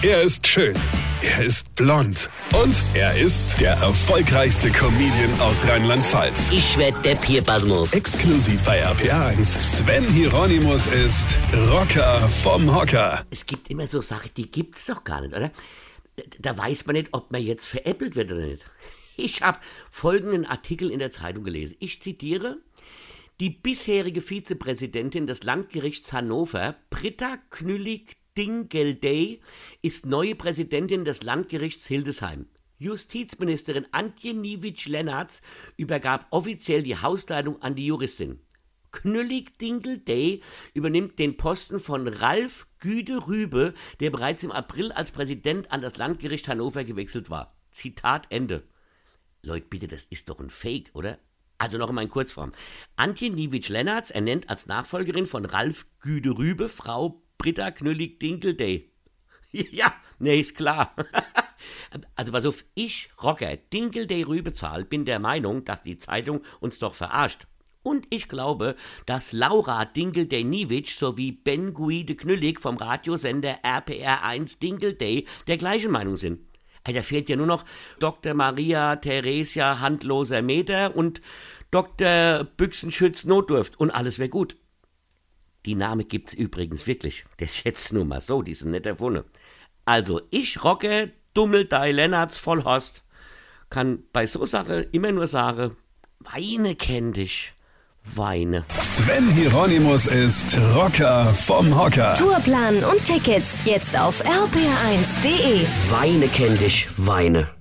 Er ist schön. Er ist blond. Und er ist der erfolgreichste Comedian aus Rheinland-Pfalz. Ich werd der Pierpasmus. Exklusiv bei RPA1. Sven Hieronymus ist Rocker vom Hocker. Es gibt immer so Sachen, die gibt's doch gar nicht, oder? Da weiß man nicht, ob man jetzt veräppelt wird oder nicht. Ich habe folgenden Artikel in der Zeitung gelesen. Ich zitiere. Die bisherige Vizepräsidentin des Landgerichts Hannover, Britta Knüllig Dingeldey, ist neue Präsidentin des Landgerichts Hildesheim. Justizministerin Antje Niewicz-Lennartz übergab offiziell die Hausleitung an die Juristin. Knüllig Dingeldey übernimmt den Posten von Ralf Güde Rübe, der bereits im April als Präsident an das Landgericht Hannover gewechselt war. Zitat Ende. Leute, bitte, das ist doch ein Fake, oder? Also noch einmal in Kurzform. Antje Niewicz-Lennartz ernennt als Nachfolgerin von Ralf Güde Rübe Frau Britta Knüllig-Dinkelday. Ja, nee, ist klar. Also pass auf, ich, Rocker, Dinkelday Rübezahl, bin der Meinung, dass die Zeitung uns doch verarscht. Und ich glaube, dass Laura Dinkelday Niewicz sowie Ben Guide Knüllig vom Radiosender RPR1 Dinkelday der gleichen Meinung sind. Da fehlt ja nur noch Dr. Maria Theresia Handloser Meter und Dr. Büchsenschütz Notdurft und alles wäre gut. Die Name gibt's übrigens wirklich. Das ist jetzt nur mal so, die sind nicht erfunden. Also, ich rocke Dummeldei Lennarts Vollhorst, kann bei so Sache immer nur sagen, Weine kenn dich, Weine. Sven Hieronymus ist Rocker vom Hocker. Tourplan und Tickets jetzt auf rpr1.de. Weine kenn dich, Weine.